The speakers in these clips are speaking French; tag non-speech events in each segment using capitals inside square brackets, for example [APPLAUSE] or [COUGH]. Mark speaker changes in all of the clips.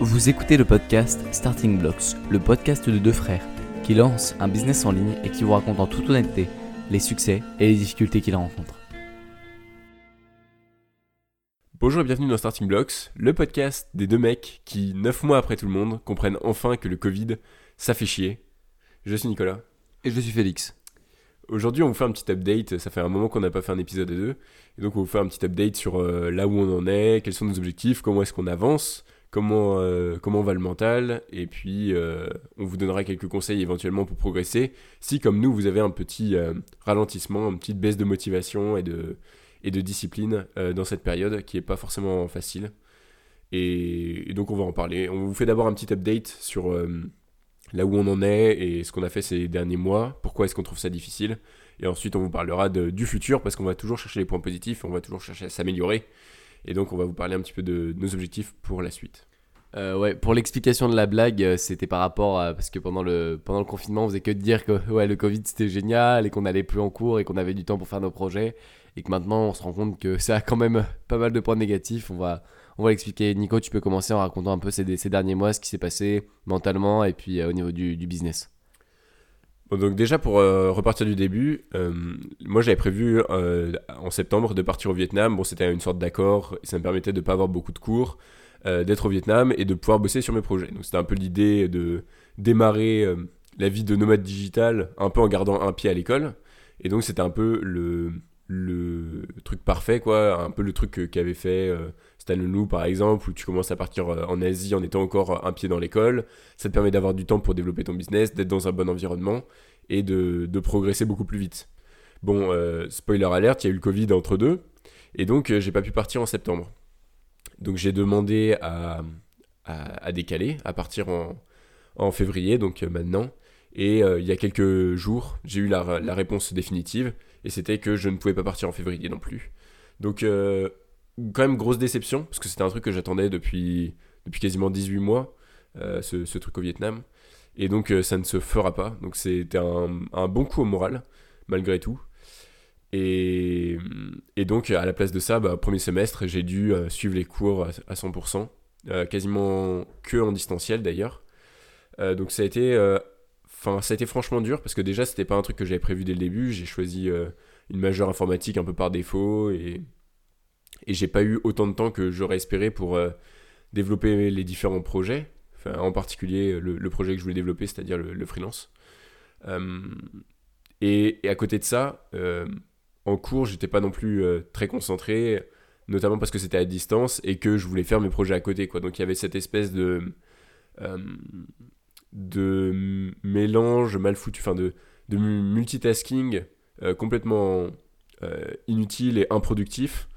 Speaker 1: Vous écoutez le podcast Starting Blocks, le podcast de deux frères qui lancent un business en ligne et qui vous racontent en toute honnêteté les succès et les difficultés qu'ils rencontrent.
Speaker 2: Bonjour et bienvenue dans Starting Blocks, le podcast des deux mecs qui, neuf mois après tout le monde, comprennent enfin que le Covid, ça fait chier. Je suis Nicolas.
Speaker 3: Et je suis Félix.
Speaker 2: Aujourd'hui, on vous fait un petit update. Ça fait un moment qu'on n'a pas fait un épisode à deux. Et donc, on vous fait un petit update sur euh, là où on en est, quels sont nos objectifs, comment est-ce qu'on avance, comment, euh, comment va le mental. Et puis, euh, on vous donnera quelques conseils éventuellement pour progresser. Si, comme nous, vous avez un petit ralentissement, une petite baisse de motivation et de, discipline dans cette période qui n'est pas forcément facile. Et, donc, on va en parler. On vous fait d'abord un petit update sur là où on en est et ce qu'on a fait ces derniers mois, pourquoi est-ce qu'on trouve ça difficile. Et ensuite, on vous parlera du futur parce qu'on va toujours chercher les points positifs, on va toujours chercher à s'améliorer. Et donc, on va vous parler un petit peu de, nos objectifs pour la suite.
Speaker 3: Euh, ouais, pour l'explication de la blague, euh, c'était par rapport à. Parce que pendant le, pendant le confinement, on faisait que de dire que [LAUGHS] ouais, le Covid c'était génial et qu'on allait plus en cours et qu'on avait du temps pour faire nos projets. Et que maintenant, on se rend compte que ça a quand même [LAUGHS] pas mal de points négatifs. On va, on va l'expliquer. Nico, tu peux commencer en racontant un peu ces, ces derniers mois, ce qui s'est passé mentalement et puis euh, au niveau du, business.
Speaker 2: Donc déjà pour euh, repartir du début, euh, moi j'avais prévu en septembre de partir au Vietnam. Bon, c'était une sorte d'accord, ça me permettait de ne pas avoir beaucoup de cours, d'être au Vietnam et de pouvoir bosser sur mes projets. Donc c'était un peu l'idée de démarrer la vie de nomade digital un peu en gardant un pied à l'école. Et donc c'était un peu le, le truc parfait, quoi, un peu le truc qu'avait fait Stan Lou par exemple, où tu commences à partir euh, en Asie en étant encore un pied dans l'école. Ça te permet d'avoir du temps pour développer ton business, d'être dans un bon environnement et de, progresser beaucoup plus vite. Bon, euh, spoiler alert, il y a eu le Covid entre deux, et donc euh, j'ai pas pu partir en septembre. Donc j'ai demandé à, à, décaler, à partir en, en février, donc maintenant. Et il y a quelques jours, j'ai eu la, réponse définitive, et c'était que je ne pouvais pas partir en février non plus. Donc quand même grosse déception, parce que c'était un truc que j'attendais depuis, depuis quasiment 18 mois, euh, ce, truc au Vietnam. Et donc euh, ça ne se fera pas. Donc c'était un, bon coup au moral, malgré tout. Et, et donc à la place de ça, bah, premier semestre, j'ai dû euh, suivre les cours à, 100%, quasiment que en distanciel d'ailleurs. donc ça a été... Enfin, ça a été franchement dur parce que déjà, c'était pas un truc que j'avais prévu dès le début. J'ai choisi une majeure informatique un peu par défaut et, et j'ai pas eu autant de temps que j'aurais espéré pour euh, développer les différents projets, enfin, en particulier le, projet que je voulais développer, c'est-à-dire le, freelance. Euh, et, à côté de ça, euh, en cours, j'étais pas non plus très concentré, notamment parce que c'était à distance et que je voulais faire mes projets à côté. Donc il y avait cette espèce de, de mélange mal foutu, enfin de, de multitasking complètement inutile et improductif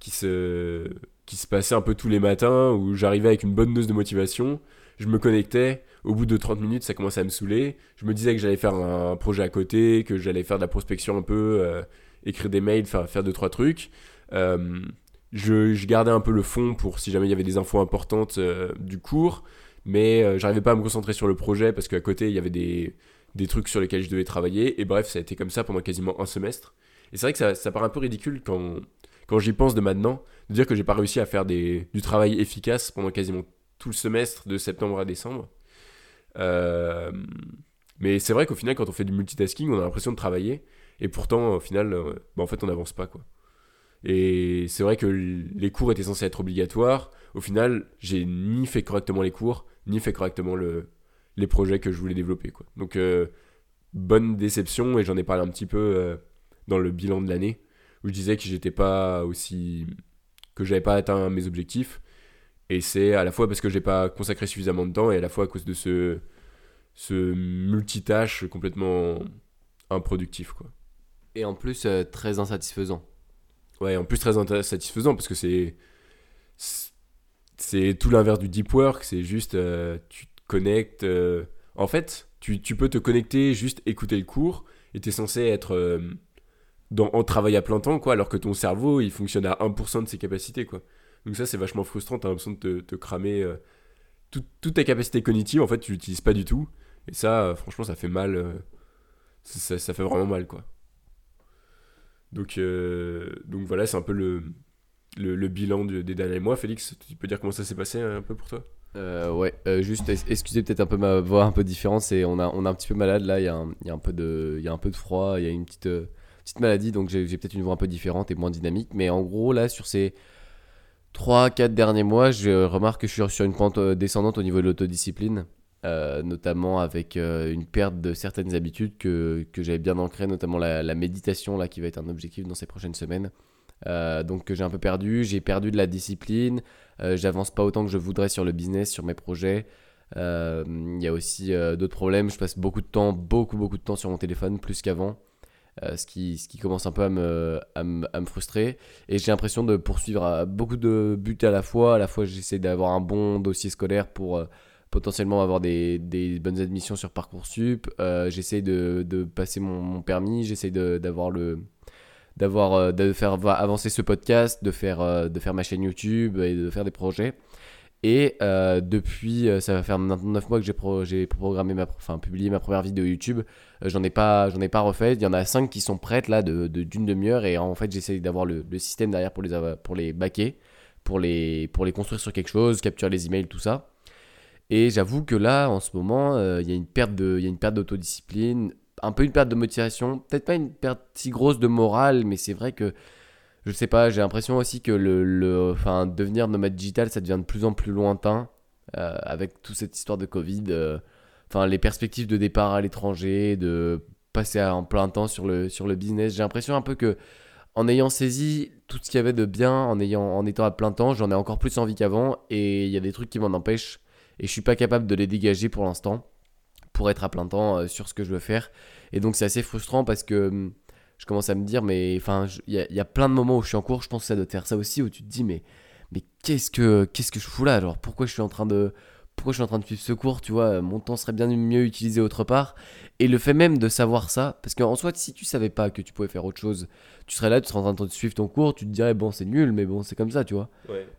Speaker 2: qui se, qui se passait un peu tous les matins où j'arrivais avec une bonne dose de motivation, je me connectais, au bout de 30 minutes ça commençait à me saouler, je me disais que j'allais faire un projet à côté, que j'allais faire de la prospection un peu, euh, écrire des mails, faire, faire deux trois trucs. Euh, je, je, gardais un peu le fond pour si jamais il y avait des infos importantes euh, du cours, mais j'arrivais pas à me concentrer sur le projet parce qu'à côté il y avait des, des trucs sur lesquels je devais travailler, et bref ça a été comme ça pendant quasiment un semestre. Et c'est vrai que ça, ça paraît un peu ridicule quand quand j'y pense de maintenant, de dire que j'ai pas réussi à faire des, du travail efficace pendant quasiment tout le semestre de septembre à décembre. Euh, mais c'est vrai qu'au final, quand on fait du multitasking, on a l'impression de travailler, et pourtant, au final, euh, bah, en fait, on n'avance pas, quoi. Et c'est vrai que les cours étaient censés être obligatoires. Au final, j'ai ni fait correctement les cours, ni fait correctement le, les projets que je voulais développer, quoi. Donc, euh, bonne déception, et j'en ai parlé un petit peu dans le bilan de l'année où je disais que j'étais pas aussi que j'avais pas atteint mes objectifs et c'est à la fois parce que j'ai pas consacré suffisamment de temps et à la fois à cause de ce ce multitâche complètement improductif quoi.
Speaker 3: Et en plus euh, très insatisfaisant.
Speaker 2: Ouais, en plus très insatisfaisant parce que c'est c'est tout l'inverse du deep work, c'est juste euh, tu te connectes euh, en fait, tu, tu, peux te connecter juste écouter le cours et tu es censé être dans, en travail à plein temps, quoi, alors que ton cerveau, il fonctionne à 1% de ses capacités, quoi. Donc ça, c'est vachement frustrant, t'as l'impression de te, cramer euh, toutes tes capacités cognitives, en fait, tu l'utilises pas du tout. Et ça, euh, franchement, ça fait mal. Euh, ça, fait vraiment mal, quoi. Donc, donc voilà, c'est un peu le, bilan des derniers mois. Félix, tu peux dire comment ça s'est passé un peu pour toi?
Speaker 3: Euh, ouais, euh, juste excusez peut-être un peu ma voix un peu différente, c'est on a un petit peu malade là, il y a un, peu de froid, il y a une petite euh, petite maladie donc j'ai peut-être une voix un peu différente et moins dynamique, mais en gros là sur ces 3 4 derniers mois, je remarque que je suis sur une pente euh, descendante au niveau de l'autodiscipline, euh, notamment avec euh, une perte de certaines habitudes que que j'avais bien ancrées, notamment la, méditation là qui va être un objectif dans ces prochaines semaines. Euh, donc que j'ai un peu perdu, j'ai perdu de la discipline, j'avance pas autant que je voudrais sur le business, sur mes projets. Il y a aussi d'autres problèmes. Je passe beaucoup de temps, beaucoup, beaucoup de temps sur mon téléphone, plus qu'avant. Ce, qui, ce qui commence un peu à me, à me, à me frustrer. Et j'ai l'impression de poursuivre beaucoup de buts à la fois. À la fois, j'essaie d'avoir un bon dossier scolaire pour potentiellement avoir des, des bonnes admissions sur Parcoursup. Euh, j'essaie de, de passer mon, mon permis. J'essaie de- d'avoir le d'avoir euh, de faire va- avancer ce podcast, de faire euh, de faire ma chaîne YouTube et de faire des projets. Et euh, depuis, ça va faire maintenant 9 mois que j'ai pro- programmé ma, enfin publié ma première vidéo YouTube. J'en ai pas, j'en ai pas refait. Il y en a 5 qui sont prêtes là de de- d'une demi-heure et en fait j'essaie d'avoir le, le système derrière pour les pour les baquer, pour les pour les construire sur quelque chose, capturer les emails, tout ça. Et j'avoue que là, en ce moment, euh, il y a une perte d'autodiscipline, un peu une perte de motivation, peut-être pas une perte si grosse de morale, mais c'est vrai que je sais pas, j'ai l'impression aussi que le, le, enfin, devenir nomade digital, ça devient de plus en plus lointain euh, avec toute cette histoire de Covid. euh, Enfin, les perspectives de départ à l'étranger, de passer en plein temps sur le, sur le business. J'ai l'impression un peu que en ayant saisi tout ce qu'il y avait de bien, en, ayant, en étant à plein temps, j'en ai encore plus envie qu'avant et il y a des trucs qui m'en empêchent et je suis pas capable de les dégager pour l'instant pour être à plein temps euh, sur ce que je veux faire. Et donc c'est assez frustrant parce que hum, je commence à me dire, mais enfin, il y, a- plein de moments où je suis en cours, je pense que ça doit faire ça aussi, où tu te dis, mais, mais qu'est-ce que qu'est-ce que je fous là? Genre, pourquoi je suis en train de pourquoi je suis en train de suivre ce cours, tu vois, mon temps serait bien mieux utilisé autre part. Et le fait même de savoir ça, parce qu'en soi, si tu savais pas que tu pouvais faire autre chose, tu serais là, tu serais en train de suivre ton cours, tu te dirais, bon, c'est nul, mais bon, c'est comme ça, tu vois.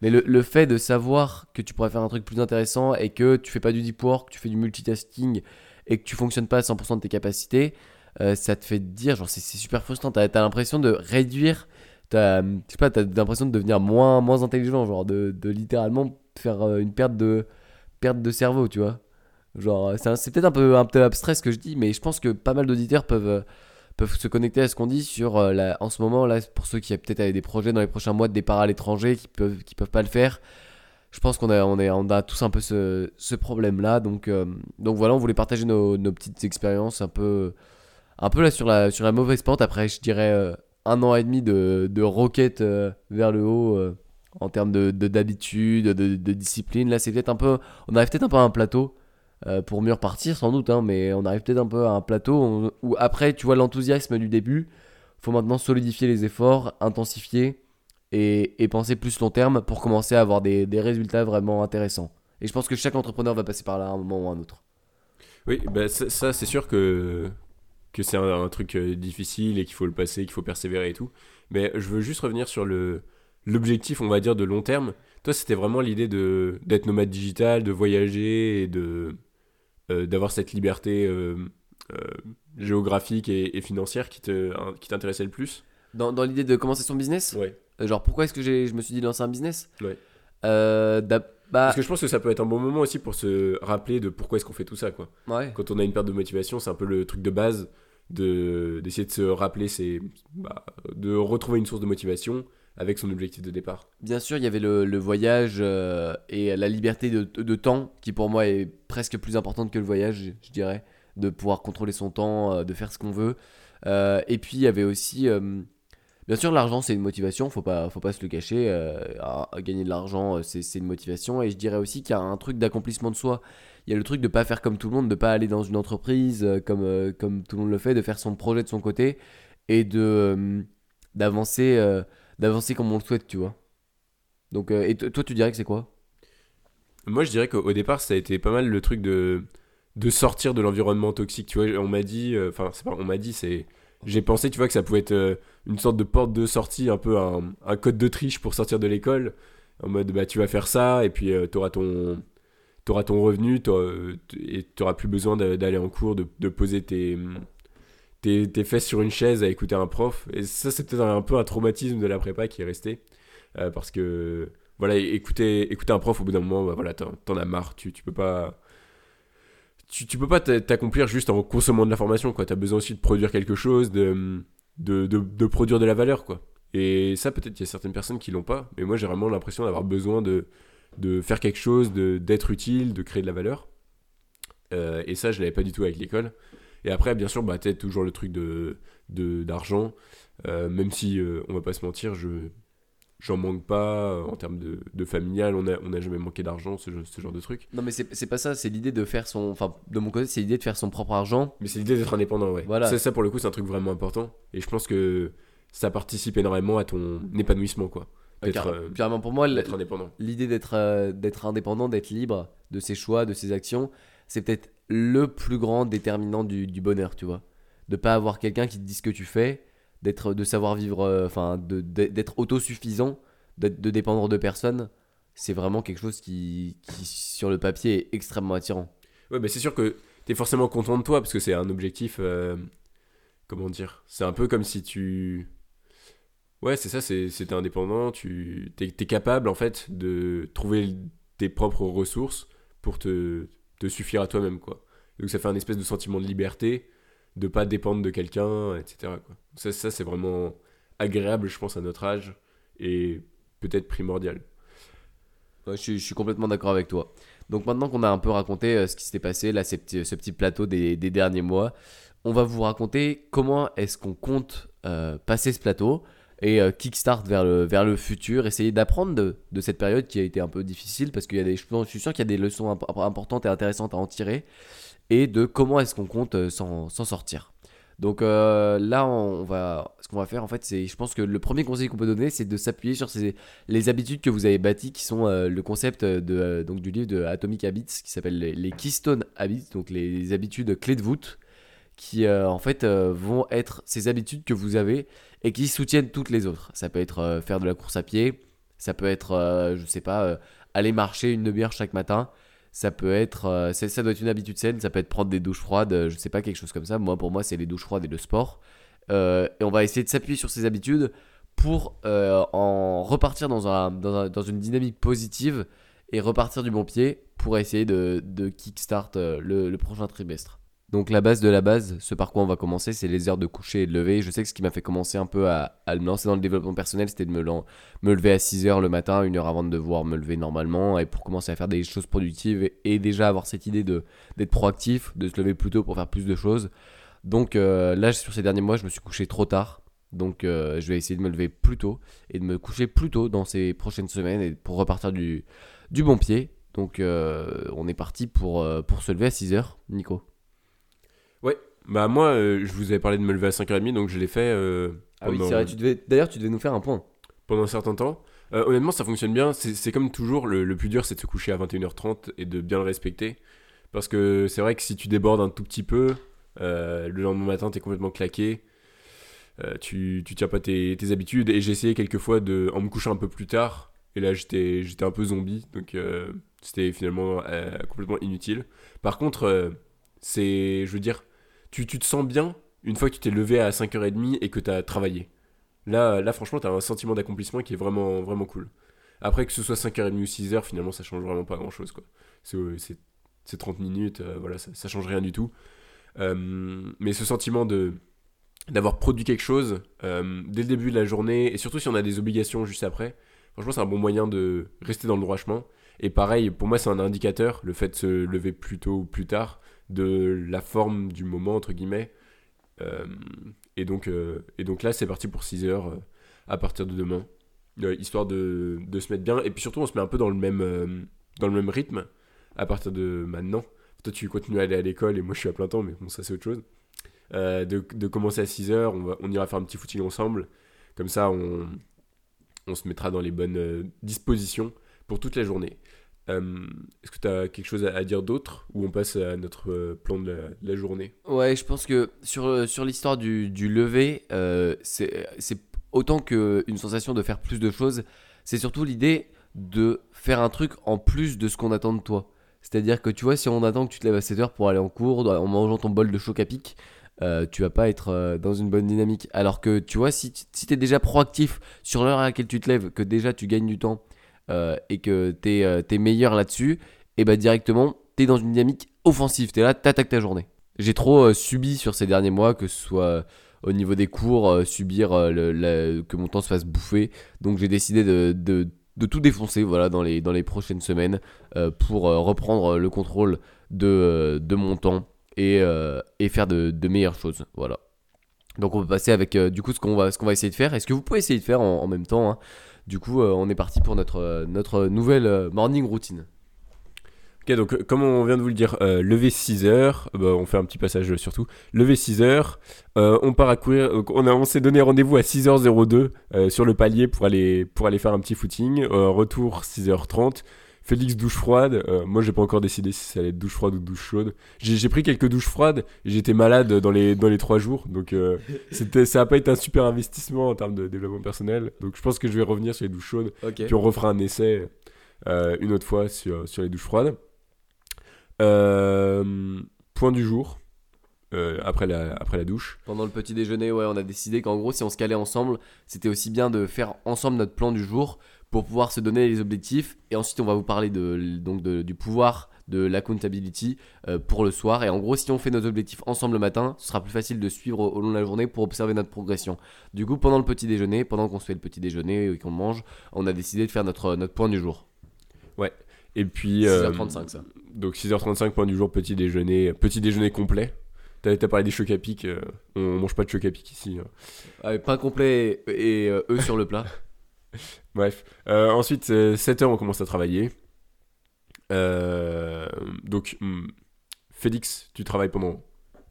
Speaker 3: Mais le, le fait de savoir que tu pourrais faire un truc plus intéressant et que tu fais pas du deep work, tu fais du multitasking et que tu fonctionnes pas à 100% de tes capacités, euh, ça te fait dire, genre, c'est super frustrant. T'as as, l'impression de réduire, t'as, pas, t'as l'impression de devenir moins, moins intelligent, genre de, de littéralement faire euh, une perte de, perte de cerveau, tu vois. Genre, c'est un- c'est peut-être un peu, un peu abstrait ce que je dis, mais je pense que pas mal d'auditeurs peuvent, euh, peuvent se connecter à ce qu'on dit sur euh, la, en ce moment là pour ceux qui ont peut-être des projets dans les prochains mois de départ à l'étranger qui peuvent qui peuvent pas le faire. Je pense qu'on a on est on a tous un peu ce, ce problème là donc euh, donc voilà on voulait partager nos, nos petites expériences un peu un peu là sur la sur la mauvaise pente. Après je dirais euh, un an et demi de, de roquette euh, vers le haut euh, en termes de de- d'habitude de, discipline là c'est peut-être un peu on arrive peut-être un peu à un plateau euh, pour mieux repartir sans doute, hein, mais on arrive peut-être un peu à un plateau où après, tu vois, l'enthousiasme du début, faut maintenant solidifier les efforts, intensifier et, penser plus long terme pour commencer à avoir des, des résultats vraiment intéressants. Et je pense que chaque entrepreneur va passer par là à un moment ou à un autre.
Speaker 2: Oui, bah, ça, c'est sûr que, que c'est un, un truc euh, difficile et qu'il faut le passer, qu'il faut persévérer et tout. Mais je veux juste revenir sur le l'objectif, on va dire, de long terme. Toi, c'était vraiment l'idée de d'être nomade digital, de voyager et de euh, d'avoir cette liberté euh, euh, géographique et, et financière qui te hein, qui t'intéressait le plus?
Speaker 3: Dans, dans l'idée de commencer son business,
Speaker 2: Ouais.
Speaker 3: genre pourquoi est-ce que je me suis dit de lancer un business?
Speaker 2: Ouais.
Speaker 3: Bah,
Speaker 2: Parce que je pense que ça peut être un bon moment aussi pour se rappeler de pourquoi est-ce qu'on fait tout ça, quoi.
Speaker 3: ouais.
Speaker 2: quand on a une perte de motivation, c'est un peu le truc de base de d'essayer de se rappeler, c'est bah, de retrouver une source de motivation avec son objectif de départ.
Speaker 3: Bien sûr, il y avait le, voyage euh, et la liberté de, temps qui pour moi est presque plus importante que le voyage, je dirais, de pouvoir contrôler son temps, euh, de faire ce qu'on veut. Euh, et puis il y avait aussi, bien sûr, l'argent c'est une motivation, faut pas, faut pas se le cacher. gagner de l'argent, c'est une motivation. Et je dirais aussi qu'il y a un truc d'accomplissement de soi. Il y a le truc de pas faire comme tout le monde, de pas aller dans une entreprise comme, comme tout le monde le fait, de faire son projet de son côté et de d'avancer. D'avancer comme on le souhaite, tu vois. Donc, euh, et toi, tu dirais que c'est quoi?
Speaker 2: Moi, je dirais qu'au au départ, ça a été pas mal le truc de, de sortir de l'environnement toxique. Tu vois, on m'a dit, euh, enfin, c'est pas, on m'a dit, c'est. J'ai pensé, tu vois, que ça pouvait être euh, une sorte de porte de sortie, un peu un, code de triche pour sortir de l'école. En mode, bah, tu vas faire ça, et puis t'auras ton, t'auras ton revenu, t'auras- et t'auras plus besoin d'a- d'aller en cours, de, de poser tes, tes, tes fesses sur une chaise à écouter un prof. Et ça, c'est peut-être un, peu un traumatisme de la prépa qui est resté. Euh, parce que voilà, écouter, écouter un prof, au bout d'un moment, bah, voilà, t'en, as marre. Tu, tu peux pas. Tu, tu peux pas t'a- t'accomplir juste en consommant de l'information, quoi. T'as besoin aussi de produire quelque chose, de, de, de, de produire de la valeur, quoi. Et ça, peut-être qu'il y a certaines personnes qui l'ont pas, mais moi, j'ai vraiment l'impression d'avoir besoin de, de faire quelque chose, d'être utile, de créer de la valeur. Euh, et ça, je l'avais pas du tout avec l'école. Et après, bien sûr, bah, t'as toujours le truc de, d'argent. Euh, même si, euh, on va pas se mentir, je, j'en manque pas euh, en termes de, de familial, on a, on a jamais manqué d'argent, ce, ce genre de truc.
Speaker 3: Non, mais c'est pas ça, c'est l'idée de faire son. Enfin, de mon côté, c'est l'idée de faire son propre argent.
Speaker 2: Mais c'est l'idée d'être indépendant, ouais.
Speaker 3: Voilà.
Speaker 2: Ça, ça, pour le coup, c'est un truc vraiment important. Et je pense que ça participe énormément à ton épanouissement, quoi. D'être,
Speaker 3: Carré-
Speaker 2: euh,
Speaker 3: Carrément, pour moi, l'idée d'être euh, d'être indépendant, d'être libre de ses choix, de ses actions, c'est peut-être le plus grand déterminant du, bonheur, tu vois. De pas avoir quelqu'un qui te dit ce que tu fais, d'être, de savoir vivre, euh, enfin, d'être autosuffisant, de dépendre de personne, c'est vraiment quelque chose qui, qui, sur le papier, est extrêmement attirant.
Speaker 2: Ouais, mais c'est sûr que t'es forcément content de toi parce que c'est un objectif. euh, comment dire C'est un peu comme si tu. Ouais, c'est ça, c'est indépendant, tu es capable en fait de trouver tes propres ressources pour te, te suffire à toi-même, quoi. Donc ça fait un espèce de sentiment de liberté, de pas dépendre de quelqu'un, etc. Ça, ça c'est vraiment agréable, je pense, à notre âge et peut-être primordial.
Speaker 3: Je, suis, complètement d'accord avec toi. Donc maintenant qu'on a un peu raconté euh, ce qui s'était passé, là, ce petit plateau des, des derniers mois, on va vous raconter comment est-ce qu'on compte euh, passer ce plateau et euh, kickstart vers le, vers le futur, essayer d'apprendre de, de cette période qui a été un peu difficile parce qu'il y a des, je suis sûr qu'il y a des leçons imp- importantes et intéressantes à en tirer et de comment est-ce qu'on compte euh, s'en sortir. Donc euh, là, on va, ce qu'on va faire en fait, c'est, je pense que le premier conseil qu'on peut donner, c'est de s'appuyer sur ces, les habitudes que vous avez bâties, qui sont le concept de, donc, du livre de Atomic Habits, qui s'appelle les, les Keystone Habits, donc les habitudes clés de voûte, qui en fait vont être ces habitudes que vous avez et qui soutiennent toutes les autres. Ça peut être euh, faire de la course à pied, ça peut être, euh, je sais pas, euh, aller marcher une demi-heure chaque matin. Ça peut être, euh, ça, doit être une habitude saine, ça peut être prendre des douches froides, je sais pas, quelque chose comme ça. Moi, pour moi, c'est les douches froides et le sport. Et on va essayer de s'appuyer sur ces habitudes pour en repartir dans, un, dans, un- dans une dynamique positive et repartir du bon pied pour essayer de, kickstart le prochain trimestre. Donc la base de la base, ce par quoi on va commencer, c'est les heures de coucher et de lever. Je sais que ce qui m'a fait commencer un peu à, à me lancer dans le développement personnel, c'était de me, lever à 6 heures le matin, une heure avant de devoir me lever normalement, et pour commencer à faire des choses productives et, déjà avoir cette idée d'être proactif, de se lever plus tôt pour faire plus de choses. Donc euh, là, sur ces derniers mois, je me suis couché trop tard. Donc euh, je vais essayer de me lever plus tôt et de me coucher plus tôt dans ces prochaines semaines et pour repartir du, bon pied. Donc euh, on est parti pour, pour se lever à 6 heures, Nico.
Speaker 2: Bah, moi, euh, je vous avais parlé de me lever à 5h30, donc je l'ai fait euh,
Speaker 3: Ah oui,
Speaker 2: pendant-
Speaker 3: c'est vrai, tu devais, d'ailleurs tu devais nous faire un point.
Speaker 2: pendant un certain temps. Euh, honnêtement, ça fonctionne bien. C'est c'est comme toujours, le, le plus dur, c'est de se coucher à 21h30 et de bien le respecter. Parce que c'est vrai que si tu débordes un tout petit peu, euh, le lendemain matin, t'es complètement claqué. Euh, tu, tu tiens pas tes, tes habitudes. Et j'ai essayé quelques fois de, en me couchant un peu plus tard. Et là, j'étais j'étais un peu zombie. Donc, euh, c'était finalement euh, complètement inutile. Par contre, euh, c'est, je veux dire, tu, te sens bien une fois que tu t'es levé à 5h30 et que tu as travaillé. Là, là franchement, tu as un sentiment d'accomplissement qui est vraiment, vraiment cool. Après, que ce soit 5h30 ou 6h, finalement, ça change vraiment pas grand chose. quoi. C'est c'est- c'est 30 minutes, euh, voilà, ça, ça change rien du tout. Euh, mais ce sentiment de d'avoir produit quelque chose euh, dès le début de la journée, et surtout si on a des obligations juste après, franchement, c'est un bon moyen de rester dans le droit chemin. Et pareil, pour moi, c'est un indicateur, le fait de se lever plus tôt ou plus tard, de la forme du moment, entre guillemets. Euh, et, donc, euh, et donc là, c'est parti pour 6 heures euh, à partir de demain, histoire de, de se mettre bien. Et puis surtout, on se met un peu dans le même, dans le même rythme à partir de maintenant. Toi, tu continues à aller à l'école et moi, je suis à plein temps, mais bon, ça, c'est autre chose. De, de commencer à 6 heures, on, va, on ira faire un petit footing ensemble. Comme ça, on, on se mettra dans les bonnes dispositions pour toute la journée. Euh, Est-ce que tu as quelque chose à, dire d'autre ou on passe à notre euh, plan de la, journée?
Speaker 3: Ouais, je pense que sur, euh, sur l'histoire du, du lever, c'est autant qu'une sensation de faire plus de choses, c'est surtout l'idée de faire un truc en plus de ce qu'on attend de toi. C'est-à-dire que tu vois, si on attend que tu te lèves à 7 heures pour aller en cours, en mangeant ton bol de choc à pic, tu vas pas être dans une bonne dynamique. Alors que tu vois, si, si tu es déjà proactif sur l'heure à laquelle tu te lèves, que déjà tu gagnes du temps, euh, et que tu es, meilleur là-dessus, et bah directement, tu es dans une dynamique offensive. Tu es là, tu attaques ta journée. J'ai trop subi sur ces derniers mois, que ce soit au niveau des cours, subir que mon temps se fasse bouffer. Donc j'ai décidé de, tout défoncer voilà, dans, les, prochaines semaines pour reprendre le contrôle de, mon temps et, faire de, meilleures choses. Voilà. Donc on peut passer avec euh, du coup ce qu'on va, ce qu'on va essayer de faire et ce que vous pouvez essayer de faire en, même temps. Hein? Du coup, euh, on est parti pour notre, euh, nouvelle morning routine.
Speaker 2: Ok, donc comme on vient de vous le dire, lever 6 heures, bah, on fait un petit passage surtout. Lever 6 heures, on part à courir, on, s'est donné rendez-vous à 6h02 sur le palier pour aller faire un petit footing. retour 6h30. Félix douche froide. Euh, moi, j'ai pas encore décidé si ça allait être douche froide ou douche chaude. J'ai pris quelques douches froides. J'étais malade dans les dans les trois jours, donc euh, [LAUGHS] c'était ça a pas été un super investissement en termes de développement personnel. Donc je pense que je vais revenir sur les douches chaudes. Puis on refera un essai euh, une autre fois sur sur les douches froides. point du jour. après, la, après la douche.
Speaker 3: Pendant le petit déjeuner, ouais, on a décidé qu'en gros, si on se calait ensemble, c'était aussi bien de faire ensemble notre plan du jour pour pouvoir se donner les objectifs. Et ensuite, on va vous parler de, donc du pouvoir de l'accountability euh, pour le soir. Et en gros, si on fait nos objectifs ensemble le matin, ce sera plus facile de suivre au, long de la journée pour observer notre progression. Du coup, pendant le petit déjeuner, pendant qu'on se fait le petit déjeuner et qu'on mange, on a décidé de faire notre, notre point du jour.
Speaker 2: Ouais. Et puis.
Speaker 3: 6h35, euh, ça.
Speaker 2: Donc 6h35, point du jour, petit déjeuner, petit déjeuner complet. T'as parlé des chocs à pic, euh, on mange pas de chocs à pic ici. Hein.
Speaker 3: Ah, pain complet et, eux sur le plat. [LAUGHS]
Speaker 2: Bref. Euh, ensuite, 7 heures, on commence à travailler. Euh, donc, hmm, Félix, tu travailles pendant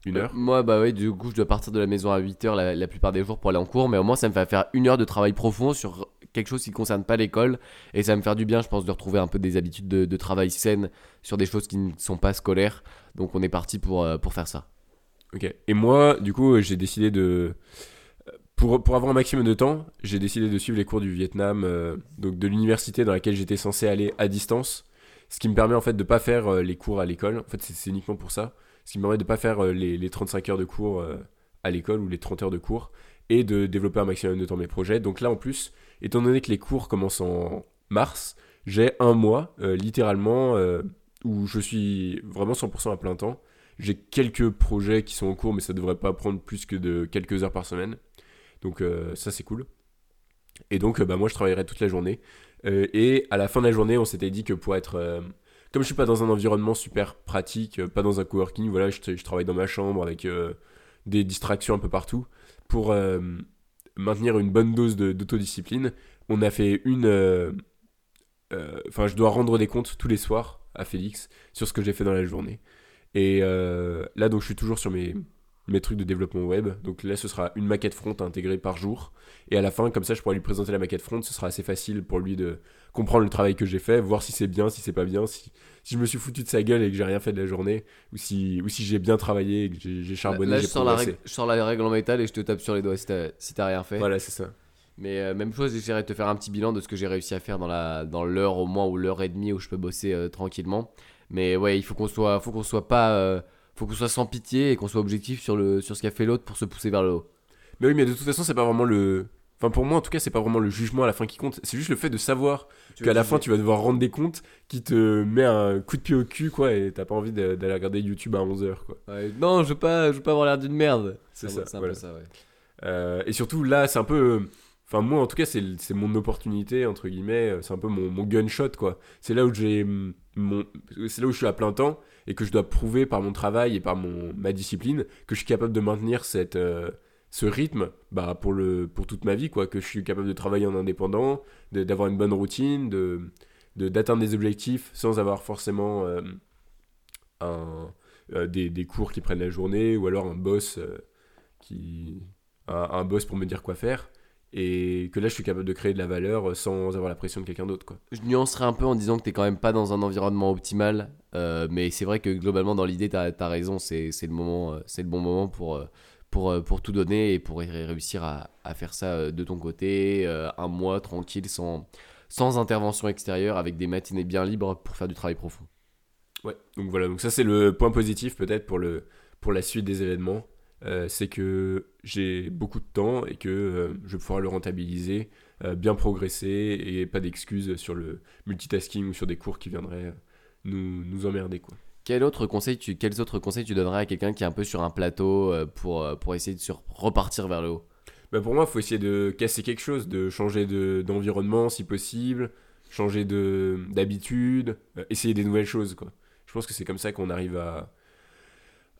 Speaker 2: une heure
Speaker 3: Moi, bah oui, du coup, je dois partir de la maison à 8 heures la, plupart des jours pour aller en cours, mais au moins, ça me fait faire une heure de travail profond sur quelque chose qui ne concerne pas l'école, et ça va me faire du bien, je pense, de retrouver un peu des habitudes de, travail saines sur des choses qui ne sont pas scolaires. Donc, on est parti pour, euh, pour faire ça.
Speaker 2: Ok. Et moi, du coup, j'ai décidé de pour, pour, avoir un maximum de temps, j'ai décidé de suivre les cours du Vietnam, euh, donc de l'université dans laquelle j'étais censé aller à distance. Ce qui me permet en fait de pas faire euh, les cours à l'école. En fait, c'est uniquement pour ça. Ce qui me permet de pas faire euh, les, les, 35 heures de cours à l'école ou les 30 heures de cours et de développer un maximum de temps mes projets. Donc là, en plus, étant donné que les cours commencent en mars, j'ai un mois littéralement où je suis vraiment 100% à plein temps. J'ai quelques projets qui sont en cours, mais ça devrait pas prendre plus que de quelques heures par semaine. Donc euh, ça c'est cool. Et donc euh, bah, moi je travaillerai toute la journée. Euh, et à la fin de la journée on s'était dit que pour être... comme je suis pas dans un environnement super pratique, pas dans un coworking, voilà, je, je travaille dans ma chambre avec des distractions un peu partout. Pour maintenir une bonne dose d'autodiscipline, on a fait une... Enfin je dois rendre des comptes tous les soirs à Félix sur ce que j'ai fait dans la journée. Et là donc je suis toujours sur mes mes trucs de développement web. Donc là, ce sera une maquette front intégrée par jour. Et à la fin, comme ça, je pourrai lui présenter la maquette front. Ce sera assez facile pour lui de comprendre le travail que j'ai fait, voir si c'est bien, si c'est pas bien, si, si je me suis foutu de sa gueule et que j'ai rien fait de la journée, ou si, ou si j'ai bien travaillé et que j'ai charbonné.
Speaker 3: Là, je, sors la règle, je sors la règle en métal et je te tape sur les doigts si t'as si rien fait.
Speaker 2: Voilà, c'est ça.
Speaker 3: Mais euh, même chose, j'essaierai de te faire un petit bilan de ce que j'ai réussi à faire dans la dans l'heure au moins ou l'heure et demie où je peux bosser euh, tranquillement. Mais ouais, il faut qu'on soit, faut qu'on soit pas euh, faut qu'on soit sans pitié et qu'on soit objectif sur, le, sur ce qu'a fait l'autre pour se pousser vers le haut.
Speaker 2: Mais oui, mais de toute façon, c'est pas vraiment le. Enfin, pour moi, en tout cas, c'est pas vraiment le jugement à la fin qui compte. C'est juste le fait de savoir qu'à la fin, tu vas devoir rendre des comptes qui te met un coup de pied au cul, quoi, et t'as pas envie d'aller regarder YouTube à 11h, quoi.
Speaker 3: non, je veux pas, je veux pas avoir l'air d'une merde.
Speaker 2: C'est ça. C'est un peu ça, ouais. Euh, et surtout, là, c'est un peu. Enfin, moi, en tout cas, c'est mon opportunité, entre guillemets. C'est un peu mon, mon gunshot, quoi. C'est là où j'ai. Mon... C'est là où je suis à plein temps et que je dois prouver par mon travail et par mon, ma discipline que je suis capable de maintenir cette, euh, ce rythme bah, pour, le, pour toute ma vie, quoi, que je suis capable de travailler en indépendant, d'avoir une bonne routine, d'atteindre des objectifs sans avoir forcément euh, un, euh, des, des, cours qui prennent la journée ou alors un boss qui un, boss pour me dire quoi faire et que là je suis capable de créer de la valeur sans avoir la pression de quelqu'un d'autre quoi.
Speaker 3: Je nuancerai un peu en disant que tu n'es quand même pas dans un environnement optimal, euh, mais c'est vrai que globalement dans l'idée tu as, raison, c'est le, moment, euh, c'est le bon moment pour, euh, pour, pour tout donner et pour réussir à, à faire ça de ton côté, un mois tranquille sans, sans intervention extérieure avec des matinées bien libres pour faire du travail profond.
Speaker 2: Ouais, donc voilà, donc ça c'est le point positif peut-être pour, le, pour la suite des événements. Euh, c'est que j'ai beaucoup de temps et que euh, je vais pouvoir le rentabiliser euh, bien progresser et pas d'excuses sur le multitasking ou sur des cours qui viendraient nous, nous emmerder. Quoi.
Speaker 3: Quel autre conseil tu, quels autres conseils tu donnerais à quelqu'un qui est un peu sur un plateau pour, pour essayer de repartir vers le haut?
Speaker 2: Bah, pour moi, il faut essayer de casser quelque chose, de changer de- d'environnement si possible, changer de- d'habitude, essayer des nouvelles choses. Quoi. Je pense que c'est comme ça qu'on arrive à,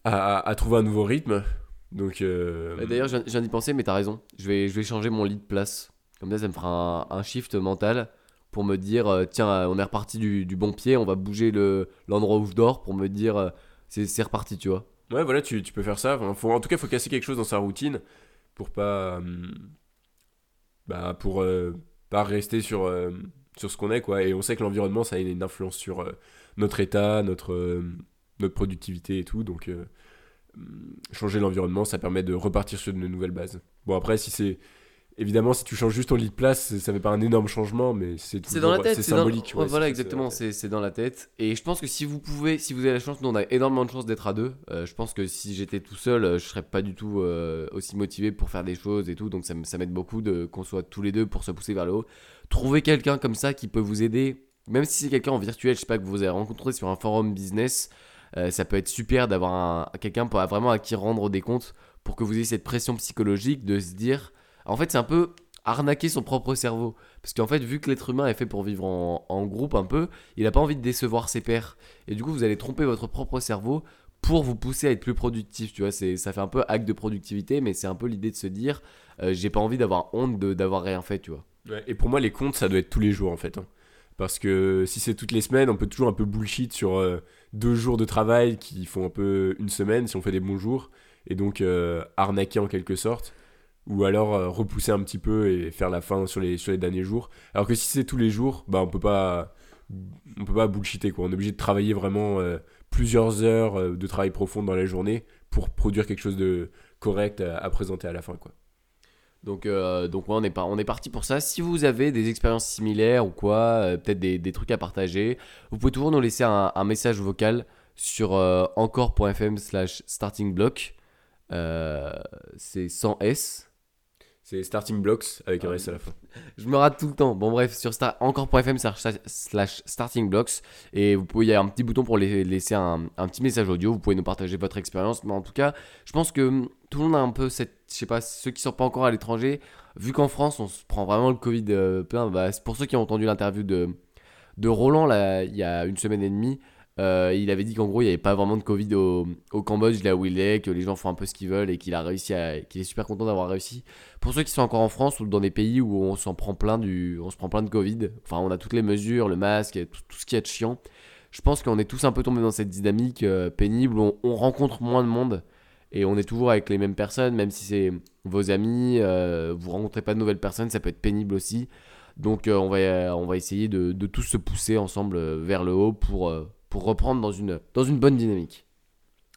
Speaker 2: à, à trouver un nouveau rythme. Donc, euh,
Speaker 3: D'ailleurs, je viens- d'y penser, mais t'as raison. Je vais, je vais changer mon lit de place. Comme ça, ça me fera un, un shift mental pour me dire euh, tiens, euh, on est reparti du, du bon pied, on va bouger le- l'endroit où je dors pour me dire c'est reparti, tu vois.
Speaker 2: Ouais, voilà, tu, tu peux faire ça. Enfin, faut, en tout cas, il faut casser quelque chose dans sa routine pour pas. bah, pour euh, pas rester sur, euh, sur ce qu'on est, quoi. Et on sait que l'environnement, ça a une influence sur notre état, notre, notre productivité et tout. Donc, changer l'environnement, ça permet de repartir sur de nouvelles bases. Bon, après, si c'est. Évidemment, si tu changes juste ton lit de place, ça fait pas un énorme changement, mais c'est
Speaker 3: C'est dans la tête,
Speaker 2: c'est
Speaker 3: dans-
Speaker 2: symbolique.
Speaker 3: ouais,
Speaker 2: ouais,
Speaker 3: voilà, exactement,
Speaker 2: c'est-
Speaker 3: dans la tête. Et je pense que si vous pouvez, si vous avez la chance, nous on a énormément de chance d'être à deux. Euh, je pense que si j'étais tout seul, euh, je serais pas du tout euh, aussi motivé pour faire des choses et tout. Donc ça, ça m'aide beaucoup de qu'on soit tous les deux pour se pousser vers le haut. Trouver quelqu'un comme ça qui peut vous aider, même si c'est quelqu'un en virtuel, je sais pas que vous avez rencontré sur un forum business. Euh, ça peut être super d'avoir un- quelqu'un vraiment à qui rendre des comptes pour que vous ayez cette pression psychologique de se dire. En fait, c'est un peu arnaquer son propre cerveau. Parce qu'en fait, vu que l'être humain est fait pour vivre en, groupe un peu, il n'a pas envie de décevoir ses pairs. Et du coup, vous allez tromper votre propre cerveau pour vous pousser à être plus productif. Tu vois, ça fait un peu acte de productivité, mais c'est un peu l'idée de se dire, euh, j'ai pas envie d'avoir honte d'avoir rien fait, tu vois.
Speaker 2: Et pour moi, les comptes, ça doit être tous les jours en fait. hein. Parce que si c'est toutes les semaines, on peut toujours un peu bullshit sur euh, deux jours de travail qui font un peu une semaine si on fait des bons jours. Et donc euh, arnaquer en quelque sorte. Ou alors euh, repousser un petit peu et faire la fin sur les, derniers jours. Alors que si c'est tous les jours, bah on peut pas, on peut pas bullshiter quoi. On est obligé de travailler vraiment euh, plusieurs heures de travail profond dans la journée pour produire quelque chose de correct à, à présenter à la fin quoi.
Speaker 3: Donc, euh, donc ouais, on est, par- on est parti pour ça. Si vous avez des expériences similaires ou quoi, euh, peut-être des, des trucs à partager, vous pouvez toujours nous laisser un, un message vocal sur euh, encore.fm slash startingblock. C'est sans S.
Speaker 2: C'est starting blocks avec un
Speaker 3: Ah,
Speaker 2: S à la fin. [LAUGHS]
Speaker 3: Je me rate tout le temps. Bon, bref, sur star- encore.fm slash slash startingblocks. Et vous pouvez, il y a un petit bouton pour laisser un, un petit message audio. Vous pouvez nous partager votre expérience. Mais en tout cas, je pense que tout le monde a un peu cette. Je sais pas, ceux qui sont pas encore à l'étranger, vu qu'en France, on se prend vraiment le Covid euh, plein. Bah, pour ceux qui ont entendu l'interview de, de Roland, là, il y a une semaine et demie. euh, il avait dit qu'en gros, il n'y avait pas vraiment de Covid au, Cambodge, là où il est, que les gens font un peu ce qu'ils veulent et qu'il a réussi à, qu'il est super content d'avoir réussi. Pour ceux qui sont encore en France ou dans des pays où on s'en prend plein du, on se prend plein de Covid, enfin on a toutes les mesures, le masque, tout, tout ce qui est chiant. Je pense qu'on est tous un peu tombés dans cette dynamique euh, pénible on, on rencontre moins de monde et on est toujours avec les mêmes personnes, même si c'est vos amis, euh, vous rencontrez pas de nouvelles personnes, ça peut être pénible aussi. Donc euh, on va, on va essayer de, de tous se pousser ensemble euh, vers le haut pour, euh, pour reprendre dans une, dans une bonne dynamique.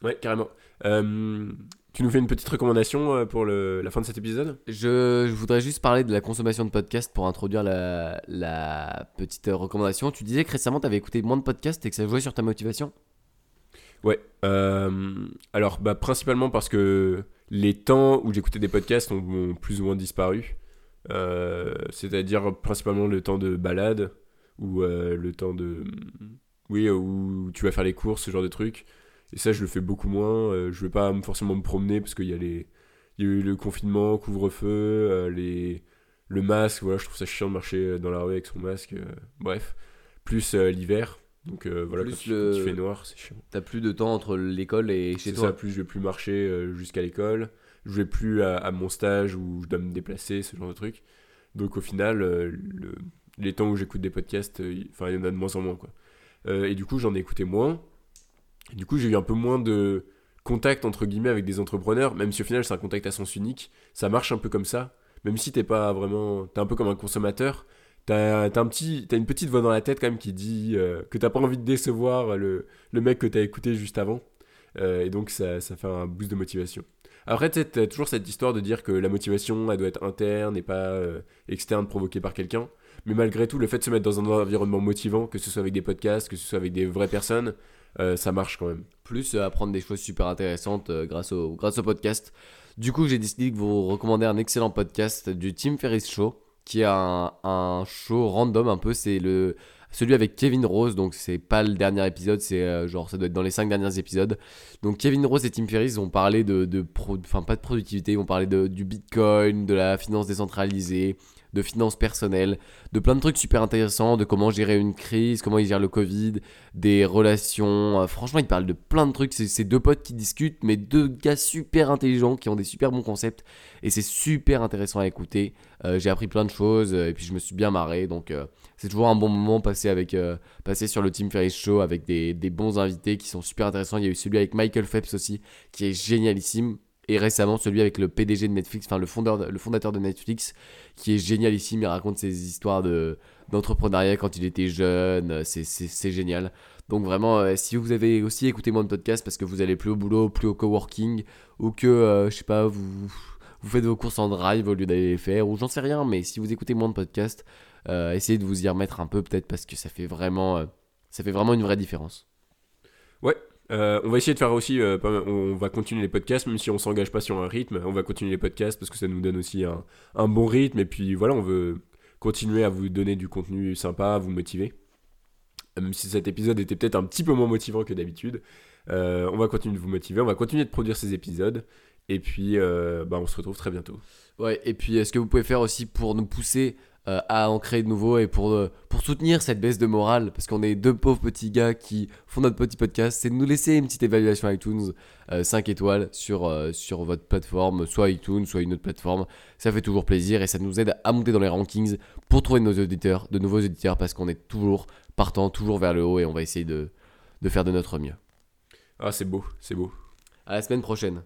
Speaker 2: Ouais, carrément. Euh, tu nous fais une petite recommandation pour le- la fin de cet épisode?
Speaker 3: Je, je voudrais juste parler de la consommation de podcasts pour introduire la, la petite recommandation. Tu disais que récemment tu avais écouté moins de podcasts et que ça jouait sur ta motivation?
Speaker 2: Ouais. euh, alors, bah, principalement parce que les temps où j'écoutais des podcasts ont, plus ou moins disparu. Euh, C'est-à-dire principalement le temps de balade ou euh, le temps de. Oui, où tu vas faire les courses, ce genre de trucs. Et ça, je le fais beaucoup moins. Je vais pas me- forcément me promener parce qu'il y a eu le confinement, couvre-feu, les, le masque, voilà, je trouve ça chiant de marcher dans la rue avec son masque, bref. Plus l'hiver, donc euh, voilà,
Speaker 3: Plus
Speaker 2: quand, il-
Speaker 3: le-
Speaker 2: il fait noir, c'est chiant.
Speaker 3: T'as plus de temps entre l'école et chez
Speaker 2: C'est
Speaker 3: toi.
Speaker 2: ça, plus je vais plus marcher euh, jusqu'à l'école, je vais plus à, à mon stage où je dois me déplacer, ce genre de truc. Donc au final, euh, le- les temps où j'écoute des podcasts, enfin, il y en a de moins en moins. Quoi. Et du coup, j'en ai écouté moins. Et du coup, j'ai eu un peu moins de contact entre guillemets avec des entrepreneurs, même si au final c'est un contact à sens unique. Ça marche un peu comme ça, même si t'es pas vraiment. T'es un peu comme un consommateur. T'as un petit, une petite voix dans la tête quand même qui dit euh, que t'as pas envie de décevoir le, le mec que t'as écouté juste avant. Euh, et donc ça, ça fait un boost de motivation. Après, t'as toujours cette histoire de dire que la motivation, elle doit être interne et pas euh, externe, provoquée par quelqu'un. Mais malgré tout, le fait de se mettre dans un environnement motivant, que ce soit avec des podcasts, que ce soit avec des vraies personnes, ça marche quand même.
Speaker 3: Plus apprendre des choses super intéressantes grâce, au, grâce au podcast. Du coup, j'ai décidé de vous recommander un excellent podcast du Team Ferris Show. Qui est un, show random un peu. C'est le celui avec Kevin Rose, donc c'est pas le dernier épisode, c'est euh, genre ça doit être dans les 5 derniers épisodes. Donc Kevin Rose et Tim Ferriss ont parlé de, de pro, enfin pas de productivité, ils ont parlé de, du Bitcoin, de la finance décentralisée, de finances personnelles, de plein de trucs super intéressants, de comment gérer une crise, comment ils gèrent le Covid, des relations. Euh, franchement, ils parlent de plein de trucs. C'est deux potes qui discutent, mais deux gars super intelligents qui ont des super bons concepts. Et c'est super intéressant à écouter. Euh, j'ai appris plein de choses et puis je me suis bien marré. Donc c'est toujours un bon moment passé, avec, passé sur le Team Ferris Show avec des, des bons invités qui sont super intéressants. Il y a eu celui avec Michael Phelps aussi, qui est génialissime et récemment celui avec le PDG de Netflix, enfin le, fondateur de Netflix, qui est génialissime. Il raconte ses histoires de, d'entrepreneuriat quand il était jeune, c'est, génial. Donc vraiment, euh, si vous avez aussi écouté mon podcast parce que vous allez plus au boulot, plus au coworking, ou que, euh, je sais pas, vous, faites vos courses en drive au lieu d'aller les faire, ou j'en sais rien, mais si vous écoutez mon podcast, euh, essayez de vous y remettre un peu peut-être parce que ça fait vraiment, ça fait vraiment une vraie différence.
Speaker 2: Ouais, euh, on va essayer de faire aussi, euh, on va continuer les podcasts, même si on s'engage pas sur un rythme, on va continuer les podcasts parce que ça nous donne aussi un, bon rythme. Et puis voilà, on veut continuer à vous donner du contenu sympa, à vous motiver. Même si cet épisode était peut-être un petit peu moins motivant que d'habitude, euh, on va continuer de vous motiver, on va continuer de produire ces épisodes. Et puis, bah, on se retrouve très bientôt.
Speaker 3: Ouais, et puis ce que vous pouvez faire aussi pour nous pousser euh, à en créer de nouveaux et pour, euh, pour soutenir cette baisse de morale, parce qu'on est deux pauvres petits gars qui font notre petit podcast, c'est de nous laisser une petite évaluation iTunes 5 euh, étoiles sur, sur votre plateforme, soit iTunes, soit une autre plateforme. Ça fait toujours plaisir et ça nous aide à monter dans les rankings pour trouver nos auditeurs, de nouveaux auditeurs, parce qu'on est toujours partant, toujours vers le haut et on va essayer de, de faire de notre mieux.
Speaker 2: Ah, c'est beau, c'est beau.
Speaker 3: À la semaine prochaine.